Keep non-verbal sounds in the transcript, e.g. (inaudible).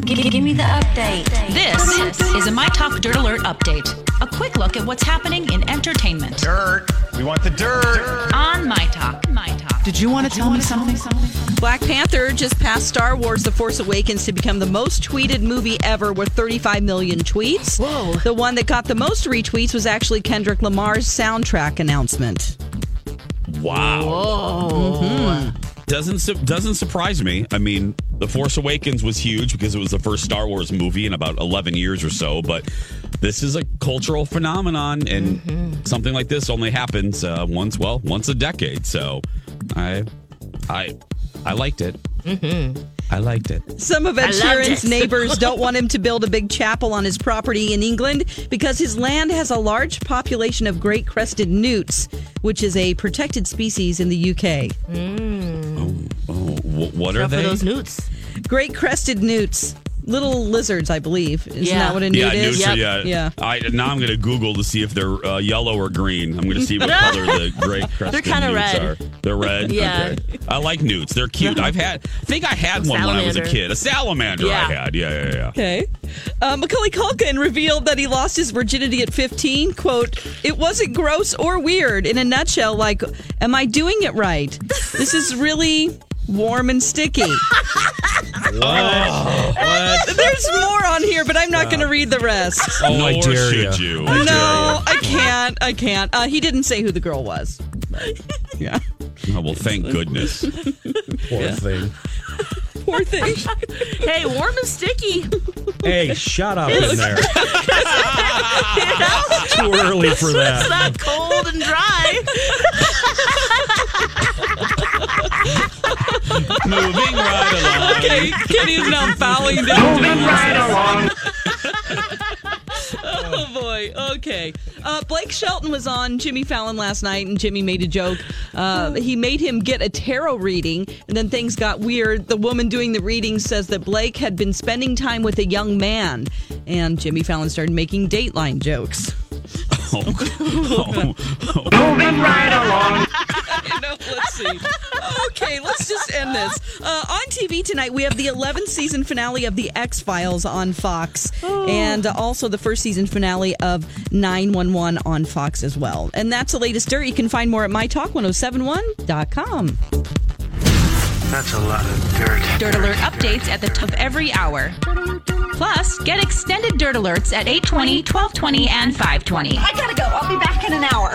Give, give me the update. This is a My Talk Dirt Alert update. A quick look at what's happening in entertainment. Dirt. We want the dirt. On My Talk. My Talk. Did you want to tell me something? Black Panther just passed Star Wars The Force Awakens to become the most tweeted movie ever with 35 million tweets. Whoa. The one that got the most retweets was actually Kendrick Lamar's soundtrack announcement. Wow. Mm-hmm. Doesn't su- doesn't surprise me. I mean, The Force Awakens was huge because it was the first Star Wars movie in about 11 years or so, but this is a cultural phenomenon and mm-hmm. something like this only happens uh, once well, once a decade. So, I I I liked it. Mm-hmm. I liked it. Some of Ed Sheeran's neighbors (laughs) don't want him to build a big chapel on his property in England because his land has a large population of great crested newts, which is a protected species in the UK. Mm. Oh, oh, wh- what are Up for they? those newts. Great crested newts. Little lizards, I believe. Isn't Yeah. that what a newt Yeah, is? newts are- yeah. Yeah. I, now I'm going to Google to see if they're uh, yellow or green. I'm going to see what (laughs) color the great crested news are. They're kinda newts red. are. They're red. Yeah. Okay. I like newts. They're cute. I've had. I think I had one when I was a Salamander. kid. A salamander. Yeah. I had. Yeah, yeah, yeah. Okay. Uh, Macaulay Culkin revealed that he lost his virginity at 15. Quote, it wasn't gross or weird. In a nutshell, like, am I doing it right? This is really warm and sticky. (laughs) There's more on here, but I'm not going to read the rest. Oh, Nor I dare should you. you. No, I can't. I can't. Uh, he didn't say who the girl was. Yeah. Oh, well, thank goodness. Poor thing. Poor thing. Hey, warm and sticky. Hey, shut up in there. (laughs) Too early for that. It's that. not cold and dry. Okay, Kenny's now bowing down. Moving right along. (laughs) oh boy. Okay. Uh, Blake Shelton was on Jimmy Fallon last night, and Jimmy made a joke. Uh, he made him get a tarot reading, and then things got weird. The woman doing the reading says that Blake had been spending time with a young man, and Jimmy Fallon started making Dateline jokes. (laughs) Oh, oh, oh. You know, let's see. Okay, let's just end this. Uh, on TV tonight, we have the 11th season finale of The X Files on Fox, and also the first season finale of 911 on Fox as well. And that's the latest dirt. You can find more at mytalk1071.com. That's a lot of dirt. Dirt Alert updates at the top of every hour. Plus, get extended Dirt Alerts at 820, 1220, and 520. I gotta go. I'll be back in an hour.